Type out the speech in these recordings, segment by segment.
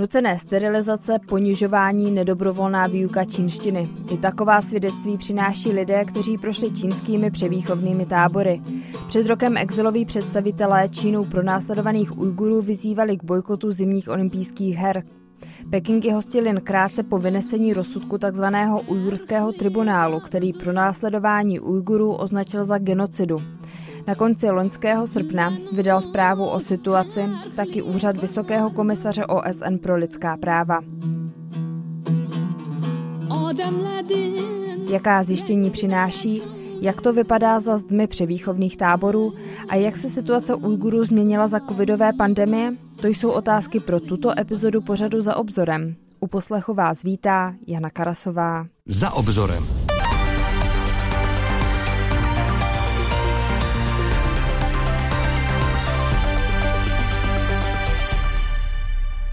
Nucené sterilizace, ponižování, nedobrovolná výuka čínštiny. I taková svědectví přináší lidé, kteří prošli čínskými převýchovnými tábory. Před rokem exiloví představitelé Čínou pronásledovaných Ujgurů vyzývali k bojkotu zimních olympijských her. Peking je hostil jen krátce po vynesení rozsudku tzv. ujgurského tribunálu, který pro následování Ujgurů označil za genocidu. Na konci loňského srpna vydal zprávu o situaci taky úřad Vysokého komisaře OSN pro lidská práva. Jaká zjištění přináší, jak to vypadá za zdmi převýchovných táborů a jak se situace Ujgurů změnila za covidové pandemie, to jsou otázky pro tuto epizodu pořadu za obzorem. U poslechu vás vítá Jana Karasová. Za obzorem.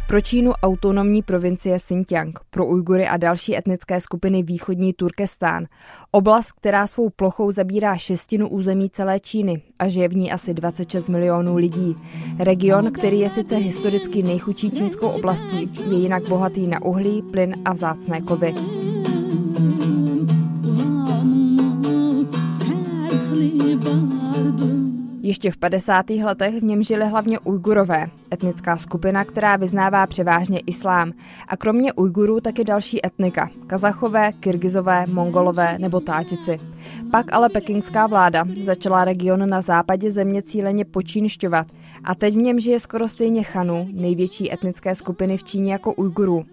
Pro Čínu autonomní provincie Xinjiang, pro Ujgury a další etnické skupiny východní Turkestán. Oblast, která svou plochou zabírá šestinu území celé Číny a žije v ní asi 26 milionů lidí. Region, který je sice historicky nejchudší čínskou oblastí, je jinak bohatý na uhlí, plyn a vzácné kovy. Ještě v 50. letech v něm žili hlavně Ujgurové, etnická skupina, která vyznává převážně islám. A kromě Ujgurů taky další etnika, Kazachové, Kyrgyzové, Mongolové nebo Táčici. Pak ale pekingská vláda začala region na západě země cíleně počínšťovat a teď v něm žije skoro stejně Chanů, největší etnické skupiny v Číně jako Ujgurů.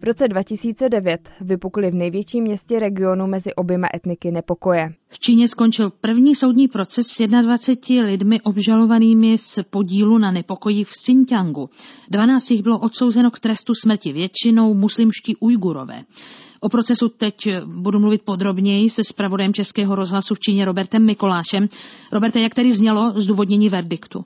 V roce 2009 vypukly v největším městě regionu mezi oběma etniky nepokoje. V Číně skončil první soudní proces s 21 lidmi obžalovanými z podílu na nepokoji v Xinjiangu. 12 jich bylo odsouzeno k trestu smrti, většinou muslimští Ujgurové. O procesu teď budu mluvit podrobněji se zpravodajem Českého rozhlasu v Číně Robertem Mikolášem. Roberte, jak tedy znělo zdůvodnění verdiktu?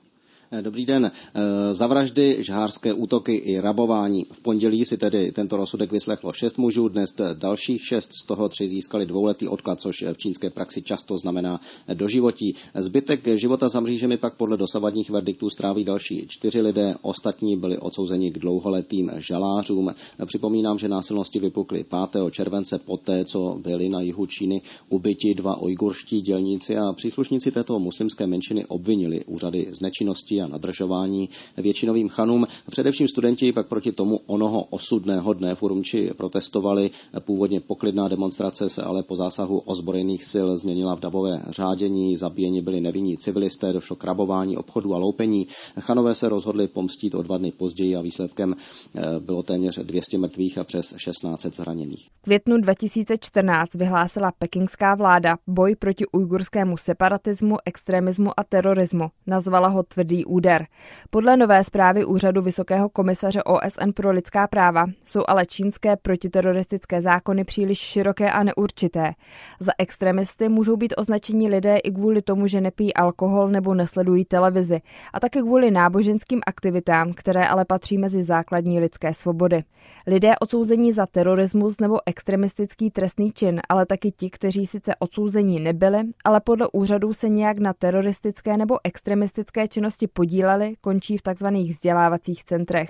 Eh, dobrý den. Eh, za vraždy, žhářské útoky i rabování. V pondělí si tedy tento rozsudek vyslechlo šest mužů, dnes dalších šest, z toho tři získali dvouletý odklad, což v čínské praxi často znamená doživotí. Zbytek života za mřížemi pak podle dosavadních verdiktů stráví další čtyři lidé, ostatní byli odsouzeni k dlouholetým žalářům. Připomínám, že násilnosti vypukly 5. července poté, co byli na jihu Číny ubyti dva ojgurští dělníci a příslušníci této muslimské menšiny obvinili úřady z nečinnosti a nadržování většinovým chanům. Především studenti pak proti tomu onoho osudného dne v Urumči protestovali. Původně poklidná demonstrace se ale po zásahu ozbrojených sil změnila v davové řádění. Zabíjeni byli nevinní civilisté, došlo k rabování obchodu a loupení. Chanové se rozhodli pomstít o dva dny později a výsledkem eh, bylo téměř 200 mrtvých a přes 1600 zraněných. V květnu 2014 vyhlásila pekingská vláda boj proti ujgurskému separatismu, extremismu a terorismu. Nazvala ho tvrdý úder. Podle nové zprávy Úřadu Vysokého komisaře OSN pro lidská práva jsou ale čínské protiteroristické zákony příliš široké a neurčité. Za extremisty můžou být označeni lidé i kvůli tomu, že nepijí alkohol nebo nesledují televizi, a také kvůli náboženským aktivitám, které ale patří mezi základní lidské svobody. Lidé odsouzení za terorismus nebo extremistický trestný čin, ale taky ti, kteří sice odsouzení nebyli, ale podle úřadů se nějak na teroristické nebo extremistické činnosti podíleli, končí v tzv. vzdělávacích centrech.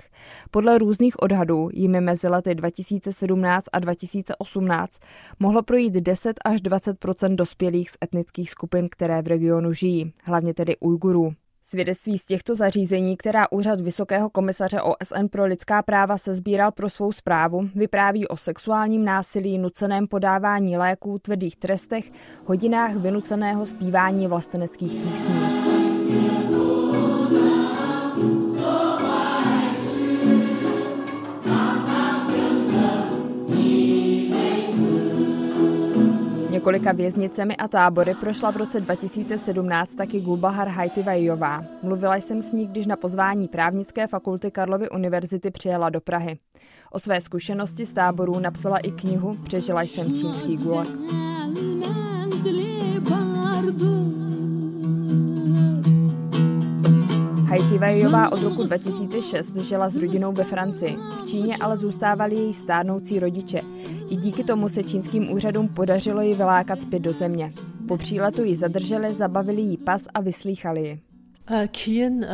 Podle různých odhadů jimi mezi lety 2017 a 2018 mohlo projít 10 až 20 dospělých z etnických skupin, které v regionu žijí, hlavně tedy Ujgurů. Svědectví z těchto zařízení, která úřad Vysokého komisaře OSN pro lidská práva se sbíral pro svou zprávu, vypráví o sexuálním násilí, nuceném podávání léků, tvrdých trestech, hodinách vynuceného zpívání vlasteneckých písní. Několika věznicemi a tábory prošla v roce 2017 taky Gulbahar Hajtivajová. Mluvila jsem s ní, když na pozvání právnické fakulty Karlovy univerzity přijela do Prahy. O své zkušenosti z táborů napsala i knihu Přežila jsem čínský gulag. Hajtivajová od roku 2006 žila s rodinou ve Francii. V Číně ale zůstávali její stárnoucí rodiče. I díky tomu se čínským úřadům podařilo ji vylákat zpět do země. Po příletu ji zadrželi, zabavili jí pas a vyslýchali ji. Keyin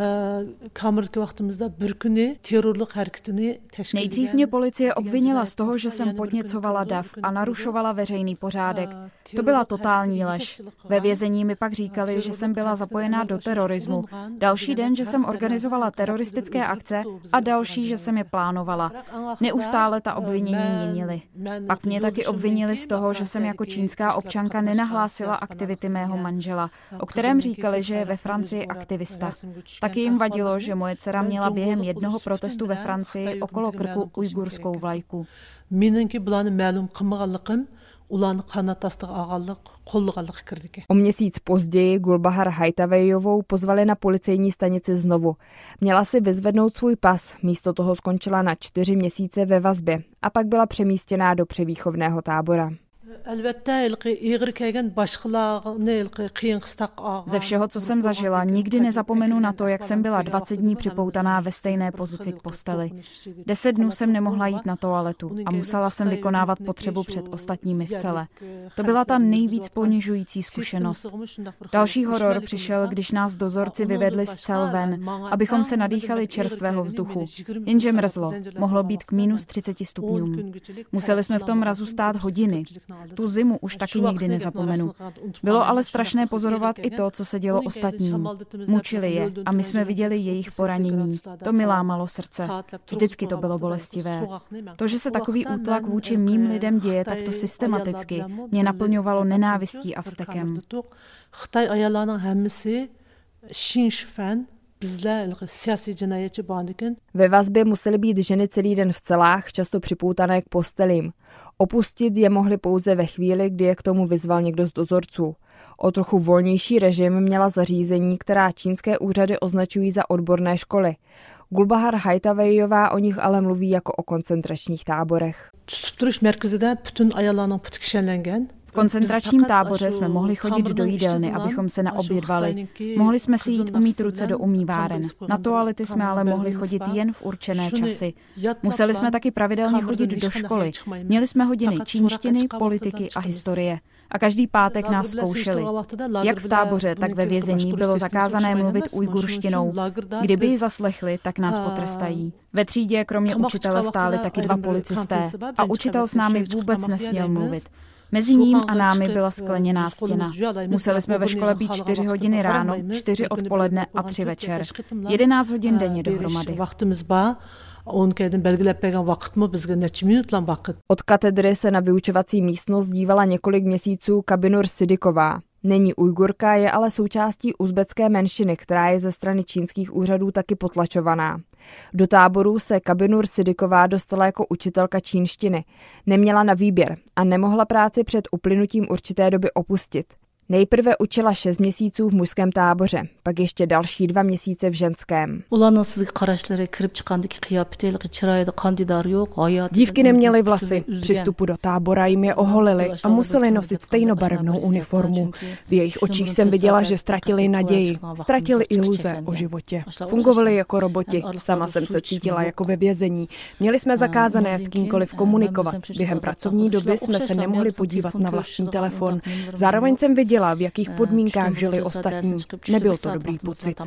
vaqtimizda bir kuni terrorlik harakatini tashkil Nejdřív mě policie obvinila z toho, že jsem podněcovala dav a narušovala veřejný pořádek. To byla totální lež. Ve vězení mi pak říkali, že jsem byla zapojená do terorismu. Další den, že jsem organizovala teroristické akce a další, že jsem je plánovala. Neustále ta obvinění měnili. Pak mě taky obvinili z toho, že jsem jako čínská občanka nenahlásila aktivity mého manžela, o kterém říkali, že je ve Francii aktivista. Taky jim vadilo, že moje dcera měla během jednoho protestu ve Francii okolo krku ujgurskou vlajku. O měsíc později Gulbahar Hajtavejovou pozvali na policejní stanici znovu. Měla si vyzvednout svůj pas, místo toho skončila na čtyři měsíce ve vazbě a pak byla přemístěná do převýchovného tábora. Ze všeho, co jsem zažila, nikdy nezapomenu na to, jak jsem byla 20 dní připoutaná ve stejné pozici k posteli. Deset dnů jsem nemohla jít na toaletu a musela jsem vykonávat potřebu před ostatními v celé. To byla ta nejvíc ponižující zkušenost. Další horor přišel, když nás dozorci vyvedli z cel ven, abychom se nadýchali čerstvého vzduchu. Jenže mrzlo, mohlo být k minus 30 stupňům. Museli jsme v tom mrazu stát hodiny. Tu zimu už taky nikdy nezapomenu. Bylo ale strašné pozorovat i to, co se dělo ostatním. Mučili je a my jsme viděli jejich poranění. To mi lámalo srdce. Vždycky to bylo bolestivé. To, že se takový útlak vůči mým lidem děje takto systematicky, mě naplňovalo nenávistí a vztekem. Ve vazbě musely být ženy celý den v celách, často připoutané k postelím. Opustit je mohly pouze ve chvíli, kdy je k tomu vyzval někdo z dozorců. O trochu volnější režim měla zařízení, která čínské úřady označují za odborné školy. Gulbahar Hajtavejová o nich ale mluví jako o koncentračních táborech koncentračním táboře jsme mohli chodit do jídelny, abychom se naobědvali. Mohli jsme si jít umít ruce do umýváren. Na toalety jsme ale mohli chodit jen v určené časy. Museli jsme taky pravidelně chodit do školy. Měli jsme hodiny čínštiny, politiky a historie. A každý pátek nás zkoušeli. Jak v táboře, tak ve vězení bylo zakázané mluvit ujgurštinou. Kdyby ji zaslechli, tak nás potrestají. Ve třídě kromě učitele stáli taky dva policisté a učitel s námi vůbec nesměl mluvit. Mezi ním a námi byla skleněná stěna. Museli jsme ve škole být čtyři hodiny ráno, čtyři odpoledne a tři večer. Jedenáct hodin denně dohromady. Od katedry se na vyučovací místnost dívala několik měsíců Kabinur Sidiková. Není Ujgurka, je ale součástí uzbecké menšiny, která je ze strany čínských úřadů taky potlačovaná. Do táboru se Kabinur Sidiková dostala jako učitelka čínštiny. Neměla na výběr a nemohla práci před uplynutím určité doby opustit. Nejprve učila 6 měsíců v mužském táboře, pak ještě další dva měsíce v ženském. Dívky neměly vlasy. Při vstupu do tábora jim je oholili a museli nosit stejnobarevnou uniformu. V jejich očích jsem viděla, že ztratili naději, ztratili iluze o životě. Fungovali jako roboti. Sama jsem se cítila jako ve vězení. Měli jsme zakázané s kýmkoliv komunikovat. Během pracovní doby jsme se nemohli podívat na vlastní telefon. Zároveň jsem viděla, viděla, v jakých eh, podmínkách žili ostatní. Nebyl to dobrý pocit.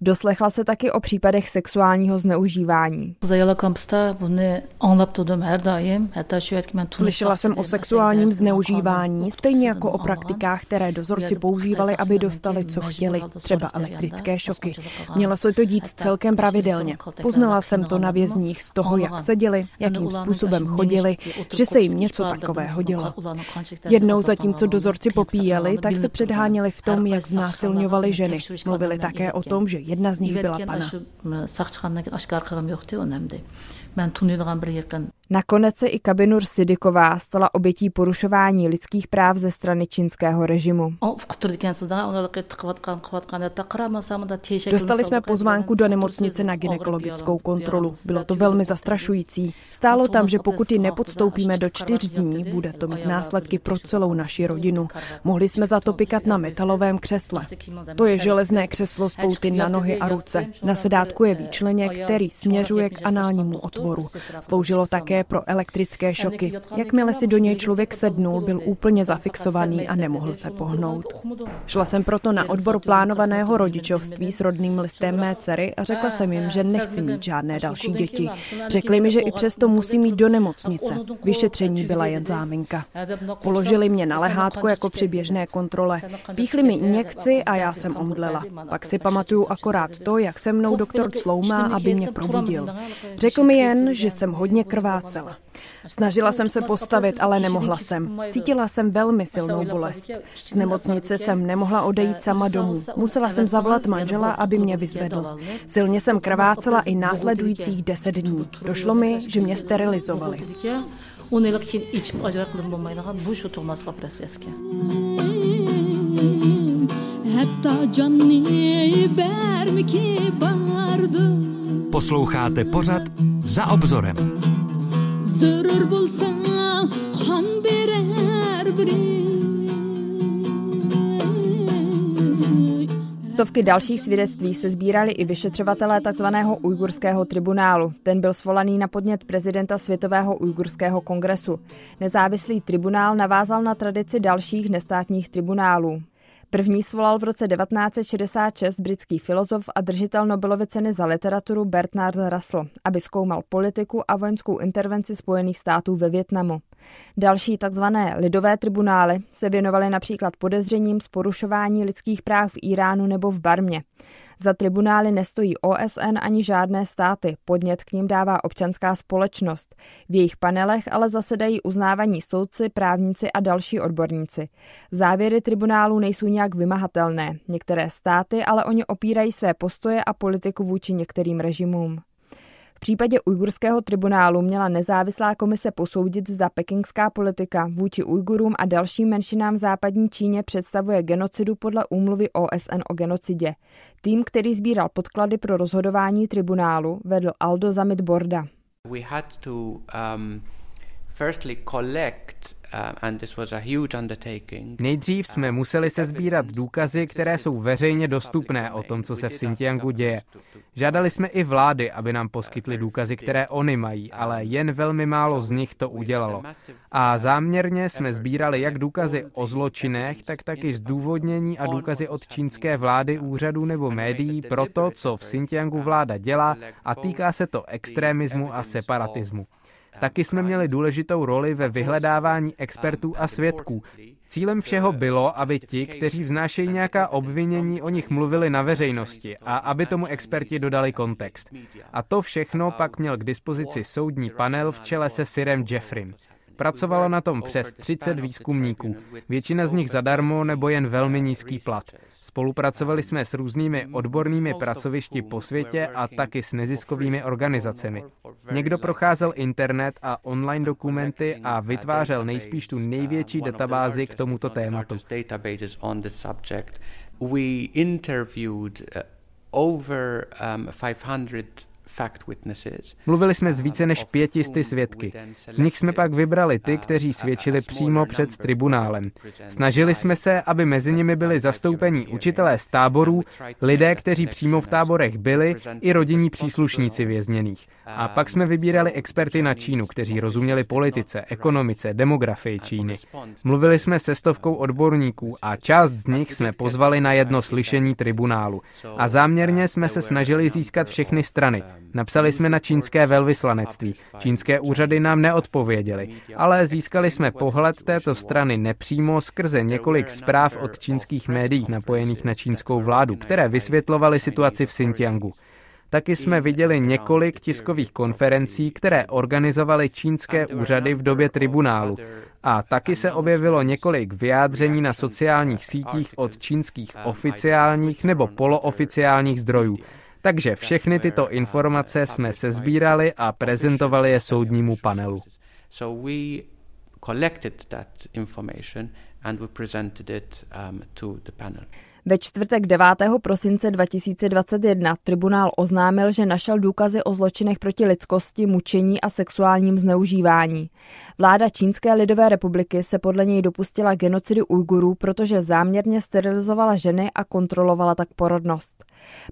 Doslechla se taky o případech sexuálního zneužívání. Slyšela jsem o sexuálním zneužívání, stejně jako o praktikách, které dozorci používali, aby dostali, co chtěli, třeba elektrické šoky. Mělo se to dít celkem pravidelně. Poznala jsem to na vězních z toho, jak seděli, jakým způsobem chodili, že se jim něco takového dělo. Jednou zatímco dozorci popíjeli, tak se předháněli v tom, jak znásilňovali ženy. Mluvili také o tom, že jedna z nich byla pana. Nakonec se i Kabinur Sidiková stala obětí porušování lidských práv ze strany čínského režimu. Dostali jsme pozvánku do nemocnice na ginekologickou kontrolu. Bylo to velmi zastrašující. Stálo tam, že pokud ji nepodstoupíme do čtyř dní, bude to mít následky pro celou naši rodinu. Mohli jsme za to pikat na metalovém křesle. To je železné křeslo s pouty na nohy a ruce. Na sedátku je výčleněk, který směřuje k análnímu otvoru. Sloužilo také také pro elektrické šoky. Jakmile si do něj člověk sednul, byl úplně zafixovaný a nemohl se pohnout. Šla jsem proto na odbor plánovaného rodičovství s rodným listem mé dcery a řekla jsem jim, že nechci mít žádné další děti. Řekli mi, že i přesto musí mít do nemocnice. Vyšetření byla jen záminka. Položili mě na lehátko jako při běžné kontrole. Píchli mi injekci a já jsem omdlela. Pak si pamatuju akorát to, jak se mnou doktor cloumá, aby mě probudil. Řekl mi jen, že jsem hodně krvácela. Snažila jsem se postavit, ale nemohla jsem. Cítila jsem velmi silnou bolest. Z nemocnice jsem nemohla odejít sama domů. Musela jsem zavolat manžela, aby mě vyzvedl. Silně jsem krvácela i následujících deset dní. Došlo mi, že mě sterilizovali. Posloucháte pořad za obzorem. Stovky dalších svědectví se sbírali i vyšetřovatelé tzv. ujgurského tribunálu. Ten byl svolaný na podnět prezidenta Světového ujgurského kongresu. Nezávislý tribunál navázal na tradici dalších nestátních tribunálů. První svolal v roce 1966 britský filozof a držitel Nobelovy ceny za literaturu Bernard Russell, aby zkoumal politiku a vojenskou intervenci Spojených států ve Větnamu. Další tzv. lidové tribunály se věnovaly například podezřením z porušování lidských práv v Iránu nebo v Barmě. Za tribunály nestojí OSN ani žádné státy, podnět k ním dává občanská společnost. V jejich panelech ale zasedají uznávaní soudci, právníci a další odborníci. Závěry tribunálu nejsou nějak vymahatelné. Některé státy ale oni opírají své postoje a politiku vůči některým režimům. V případě ujgurského tribunálu měla nezávislá komise posoudit, zda pekingská politika vůči Ujgurům a dalším menšinám v západní Číně představuje genocidu podle úmluvy OSN o genocidě. Tým, který sbíral podklady pro rozhodování tribunálu, vedl Aldo Zamit Borda. We had to, um, firstly collect Nejdřív jsme museli se sbírat důkazy, které jsou veřejně dostupné o tom, co se v Xinjiangu děje. Žádali jsme i vlády, aby nám poskytly důkazy, které oni mají, ale jen velmi málo z nich to udělalo. A záměrně jsme sbírali jak důkazy o zločinech, tak taky zdůvodnění a důkazy od čínské vlády, úřadů nebo médií pro to, co v Xinjiangu vláda dělá a týká se to extremismu a separatismu. Taky jsme měli důležitou roli ve vyhledávání expertů a svědků. Cílem všeho bylo, aby ti, kteří vznášejí nějaká obvinění, o nich mluvili na veřejnosti a aby tomu experti dodali kontext. A to všechno pak měl k dispozici soudní panel v čele se Sirem Jeffrem. Pracovalo na tom přes 30 výzkumníků, většina z nich zadarmo nebo jen velmi nízký plat. Spolupracovali jsme s různými odbornými pracovišti po světě a taky s neziskovými organizacemi. Někdo procházel internet a online dokumenty a vytvářel nejspíš tu největší databázi k tomuto tématu. We interviewed uh, over um, 500 Mluvili jsme s více než pětisty svědky. Z nich jsme pak vybrali ty, kteří svědčili přímo před tribunálem. Snažili jsme se, aby mezi nimi byli zastoupení učitelé z táborů, lidé, kteří přímo v táborech byli, i rodinní příslušníci vězněných. A pak jsme vybírali experty na Čínu, kteří rozuměli politice, ekonomice, demografii Číny. Mluvili jsme se stovkou odborníků a část z nich jsme pozvali na jedno slyšení tribunálu. A záměrně jsme se snažili získat všechny strany. Napsali jsme na čínské velvyslanectví. Čínské úřady nám neodpověděly, ale získali jsme pohled této strany nepřímo skrze několik zpráv od čínských médií napojených na čínskou vládu, které vysvětlovaly situaci v Xinjiangu. Taky jsme viděli několik tiskových konferencí, které organizovaly čínské úřady v době tribunálu. A taky se objevilo několik vyjádření na sociálních sítích od čínských oficiálních nebo polooficiálních zdrojů. Takže všechny tyto informace jsme se sbírali a prezentovali je soudnímu panelu. Ve čtvrtek 9. prosince 2021 tribunál oznámil, že našel důkazy o zločinech proti lidskosti, mučení a sexuálním zneužívání. Vláda Čínské lidové republiky se podle něj dopustila genocidy Ujgurů, protože záměrně sterilizovala ženy a kontrolovala tak porodnost.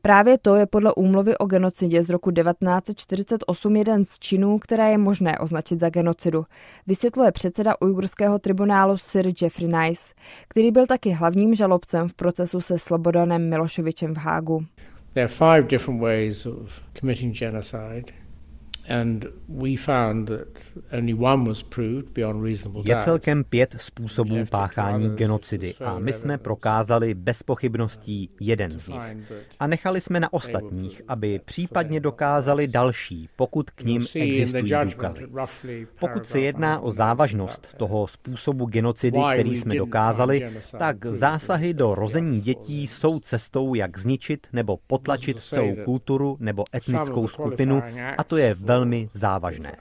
Právě to je podle úmluvy o genocidě z roku 1948 jeden z činů, které je možné označit za genocidu, vysvětluje předseda ujgurského tribunálu Sir Jeffrey Nice, který byl taky hlavním žalobcem v procesu se Slobodanem Miloševičem v Hágu. There are five different ways of committing genocide. Je celkem pět způsobů páchání genocidy a my jsme prokázali bez pochybností jeden z nich. A nechali jsme na ostatních, aby případně dokázali další, pokud k ním existují důkazy. Pokud se jedná o závažnost toho způsobu genocidy, který jsme dokázali, tak zásahy do rození dětí jsou cestou, jak zničit nebo potlačit celou kulturu nebo etnickou skupinu a to je velmi velmi závažné.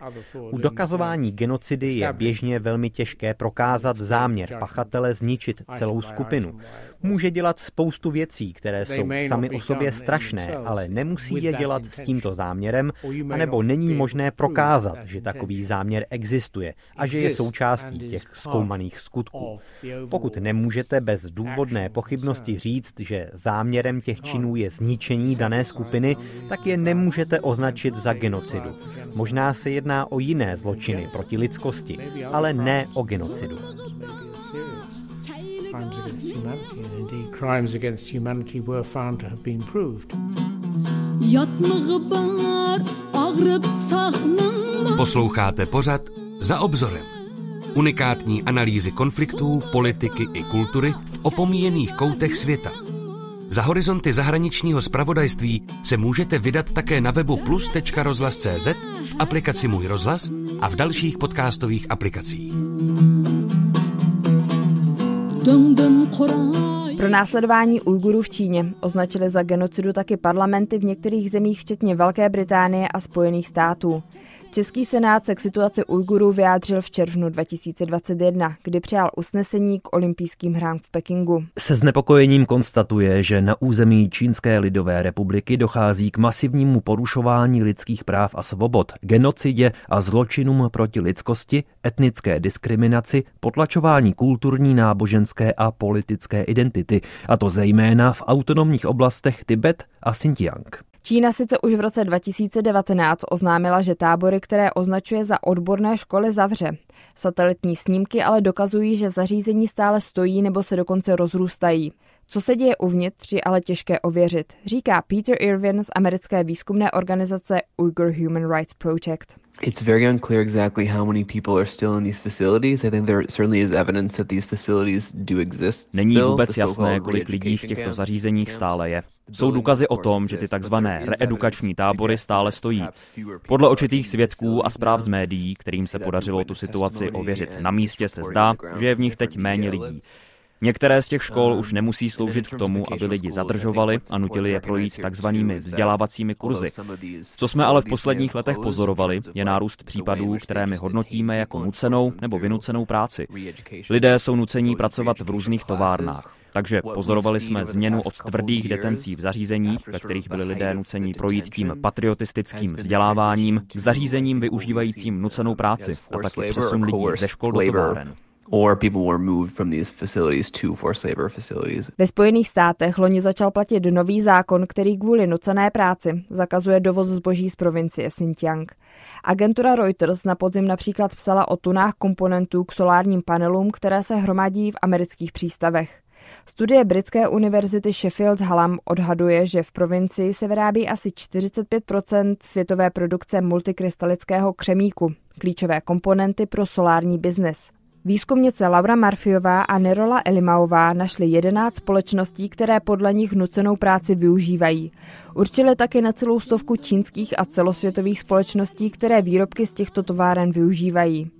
U dokazování genocidy je běžně velmi těžké prokázat záměr pachatele zničit celou skupinu. Může dělat spoustu věcí, které jsou sami o sobě strašné, ale nemusí je dělat s tímto záměrem, anebo není možné prokázat, že takový záměr existuje a že je součástí těch zkoumaných skutků. Pokud nemůžete bez důvodné pochybnosti říct, že záměrem těch činů je zničení dané skupiny, tak je nemůžete označit za genocidu. Možná se jedná o jiné zločiny proti lidskosti, ale ne o genocidu against humanity, and indeed crimes against humanity were found to have been proved. Posloucháte pořad za obzorem. Unikátní analýzy konfliktů, politiky i kultury v opomíjených koutech světa. Za horizonty zahraničního spravodajství se můžete vydat také na webu plus.rozhlas.cz, v aplikaci Můj rozhlas a v dalších podcastových aplikacích. Pro následování Ujgurů v Číně označili za genocidu taky parlamenty v některých zemích, včetně Velké Británie a Spojených států. Český senát se k situaci Ujgurů vyjádřil v červnu 2021, kdy přijal usnesení k olympijským hrám v Pekingu. Se znepokojením konstatuje, že na území Čínské lidové republiky dochází k masivnímu porušování lidských práv a svobod, genocidě a zločinům proti lidskosti, etnické diskriminaci, potlačování kulturní, náboženské a politické identity, a to zejména v autonomních oblastech Tibet a Xinjiang. Čína sice už v roce 2019 oznámila, že tábory, které označuje za odborné školy, zavře. Satelitní snímky ale dokazují, že zařízení stále stojí nebo se dokonce rozrůstají. Co se děje uvnitř, je ale těžké ověřit, říká Peter Irvin z americké výzkumné organizace Uyghur Human Rights Project. It's very unclear exactly how many people are still in these facilities. I think there certainly is evidence that these facilities do exist. Není vůbec jasné, kolik lidí v těchto zařízeních stále je. Jsou důkazy o tom, že ty takzvané reedukační tábory stále stojí. Podle očitých svědků a zpráv z médií, kterým se podařilo tu situaci ověřit na místě, se zdá, že je v nich teď méně lidí. Některé z těch škol už nemusí sloužit k tomu, aby lidi zadržovali a nutili je projít takzvanými vzdělávacími kurzy. Co jsme ale v posledních letech pozorovali, je nárůst případů, které my hodnotíme jako nucenou nebo vynucenou práci. Lidé jsou nucení pracovat v různých továrnách. Takže pozorovali jsme změnu od tvrdých detencí v zařízeních, ve kterých byli lidé nuceni projít tím patriotistickým vzděláváním, k zařízením využívajícím nucenou práci a také přesun lidí ze škol do továren or people were moved from these facilities to forced labor facilities. Ve Spojených státech loni začal platit nový zákon, který kvůli nucené práci zakazuje dovoz zboží z provincie Xinjiang. Agentura Reuters na podzim například psala o tunách komponentů k solárním panelům, které se hromadí v amerických přístavech. Studie britské univerzity Sheffield Hallam odhaduje, že v provincii se vyrábí asi 45% světové produkce multikrystalického křemíku, klíčové komponenty pro solární biznes. Výzkumnice Laura Marfiová a Nerola Elimaová našly 11 společností, které podle nich nucenou práci využívají. Určili taky na celou stovku čínských a celosvětových společností, které výrobky z těchto továren využívají.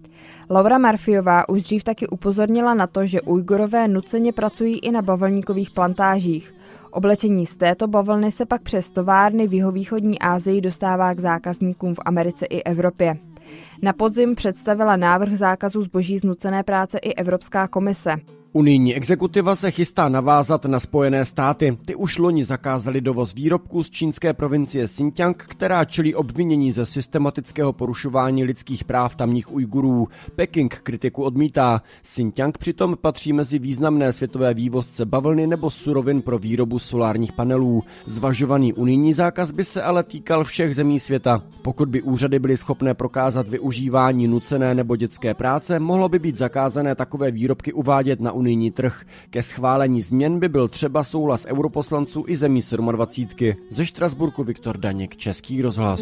Laura Marfiová už dřív taky upozornila na to, že Ujgurové nuceně pracují i na bavlníkových plantážích. Oblečení z této bavlny se pak přes továrny v jihovýchodní Asii dostává k zákazníkům v Americe i Evropě. Na podzim představila návrh zákazu zboží z nucené práce i Evropská komise. Unijní exekutiva se chystá navázat na Spojené státy. Ty už loni zakázali dovoz výrobků z čínské provincie Xinjiang, která čelí obvinění ze systematického porušování lidských práv tamních Ujgurů. Peking kritiku odmítá. Xinjiang přitom patří mezi významné světové vývozce bavlny nebo surovin pro výrobu solárních panelů. Zvažovaný unijní zákaz by se ale týkal všech zemí světa. Pokud by úřady byly schopné prokázat využívání nucené nebo dětské práce, mohlo by být zakázané takové výrobky uvádět na unijní trh. Ke schválení změn by byl třeba souhlas europoslanců i zemí 27. Ze Štrasburku Viktor Daněk, Český rozhlas.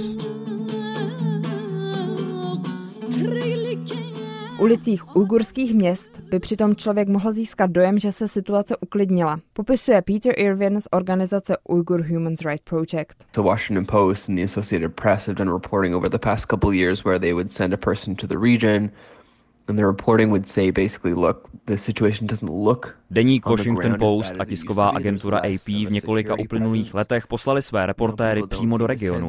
V ulicích ujgurských měst by přitom člověk mohl získat dojem, že se situace uklidnila. Popisuje Peter Irwin z organizace Uyghur Human Rights Project. The Washington Post and the Associated Press have done reporting over the past couple years where they would send a person to the region and the reporting would say basically, look, the situation doesn't look Deník Washington Post a tisková agentura AP v několika uplynulých letech poslali své reportéry přímo do regionu.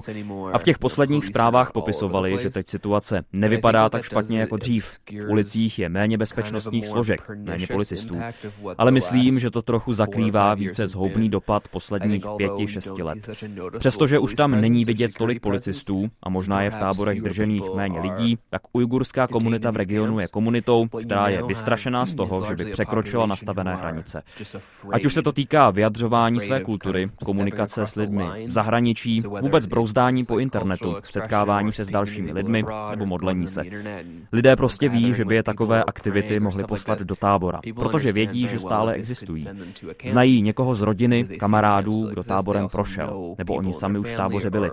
A v těch posledních zprávách popisovali, že teď situace nevypadá tak špatně jako dřív. V ulicích je méně bezpečnostních složek, méně policistů. Ale myslím, že to trochu zakrývá více zhoubný dopad posledních pěti, šesti let. Přestože už tam není vidět tolik policistů a možná je v táborech držených méně lidí, tak ujgurská komunita v regionu je komunitou, která je vystrašená z toho, že by překročila nastavené hranice. Ať už se to týká vyjadřování své kultury, komunikace s lidmi v zahraničí, vůbec brouzdání po internetu, setkávání se s dalšími lidmi nebo modlení se. Lidé prostě ví, že by je takové aktivity mohly poslat do tábora, protože vědí, že stále existují. Znají někoho z rodiny, kamarádů, kdo táborem prošel, nebo oni sami už v táboře byli.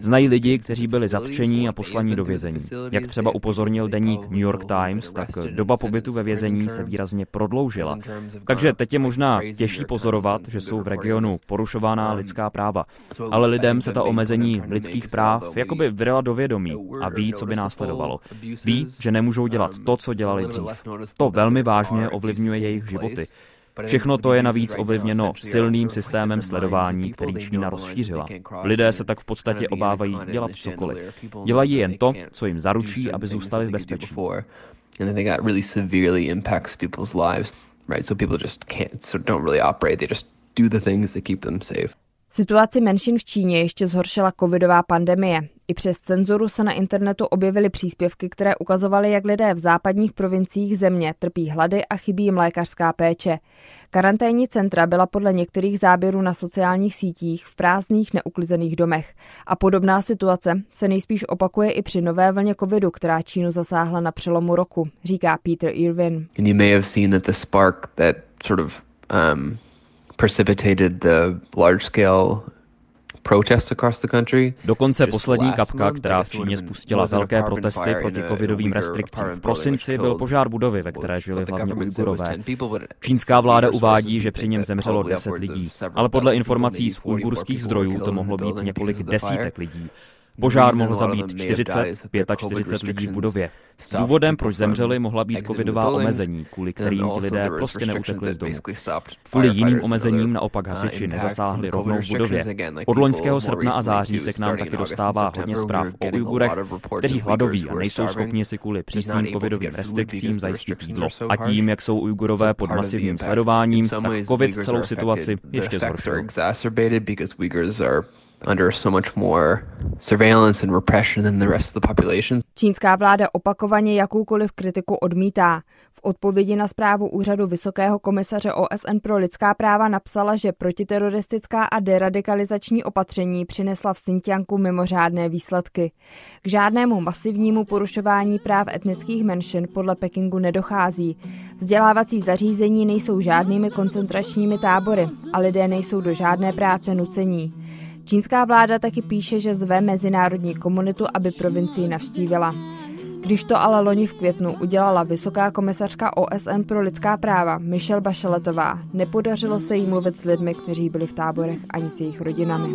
Znají lidi, kteří byli zatčení a poslaní do vězení. Jak třeba upozornil deník New York Times, tak doba pobytu ve vězení se výrazně prodloužila. Takže teď je možná těžší pozorovat, že jsou v regionu porušována lidská práva. Ale lidem se ta omezení lidských práv jakoby vyrila do vědomí a ví, co by následovalo. Ví, že nemůžou dělat to, co dělali dřív. To velmi vážně ovlivňuje jejich životy. Všechno to je navíc ovlivněno silným systémem sledování, který Čína rozšířila. Lidé se tak v podstatě obávají dělat cokoliv. Dělají jen to, co jim zaručí, aby zůstali v bezpečí right? So people just can't, so don't really operate. They just do the things that keep them safe. Situaci menšin v Číně ještě zhoršila covidová pandemie. I přes cenzuru se na internetu objevily příspěvky, které ukazovaly, jak lidé v západních provinciích země trpí hlady a chybí jim lékařská péče. Karanténní centra byla podle některých záběrů na sociálních sítích v prázdných neuklizených domech. A podobná situace se nejspíš opakuje i při nové vlně covidu, která Čínu zasáhla na přelomu roku, říká Peter Irwin. And you may have seen that the spark that sort of um, precipitated the large scale Dokonce poslední kapka, která v Číně spustila velké protesty proti covidovým restrikcím. V prosinci byl požár budovy, ve které žili hlavně Ujgurové. Čínská vláda uvádí, že při něm zemřelo 10 lidí, ale podle informací z ujgurských zdrojů to mohlo být několik desítek lidí. Požár mohl zabít 40, 45 lidí v budově. Důvodem, proč zemřeli, mohla být covidová omezení, kvůli kterým ti lidé prostě neutekli z domu. Kvůli jiným omezením naopak hasiči nezasáhli rovnou v budově. Od loňského srpna a září se k nám taky dostává hodně zpráv o Ujgurech, kteří hladoví a nejsou schopni si kvůli přísným covidovým restrikcím zajistit jídlo. A tím, jak jsou Ujgurové pod masivním sledováním, tak covid celou situaci ještě zhoršil under so much more surveillance and repression than the rest of the population. Čínská vláda opakovaně jakoukoliv kritiku odmítá. V odpovědi na zprávu úřadu Vysokého komisaře OSN pro lidská práva napsala, že protiteroristická a deradikalizační opatření přinesla v Xinjiangu mimořádné výsledky. K žádnému masivnímu porušování práv etnických menšin podle Pekingu nedochází. Vzdělávací zařízení nejsou žádnými koncentračními tábory a lidé nejsou do žádné práce nucení. Čínská vláda taky píše, že zve mezinárodní komunitu, aby provincii navštívila. Když to ale loni v květnu udělala vysoká komisařka OSN pro lidská práva Michelle Bacheletová, nepodařilo se jí mluvit s lidmi, kteří byli v táborech ani s jejich rodinami.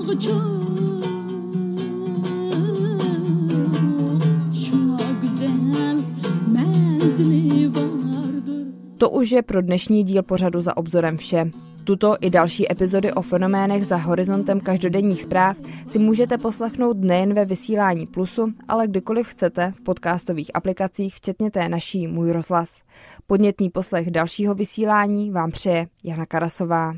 To už je pro dnešní díl pořadu za obzorem vše. Tuto i další epizody o fenoménech za horizontem každodenních zpráv si můžete poslechnout nejen ve vysílání Plusu, ale kdykoliv chcete v podcastových aplikacích, včetně té naší Můj rozhlas. Podnětný poslech dalšího vysílání vám přeje Jana Karasová.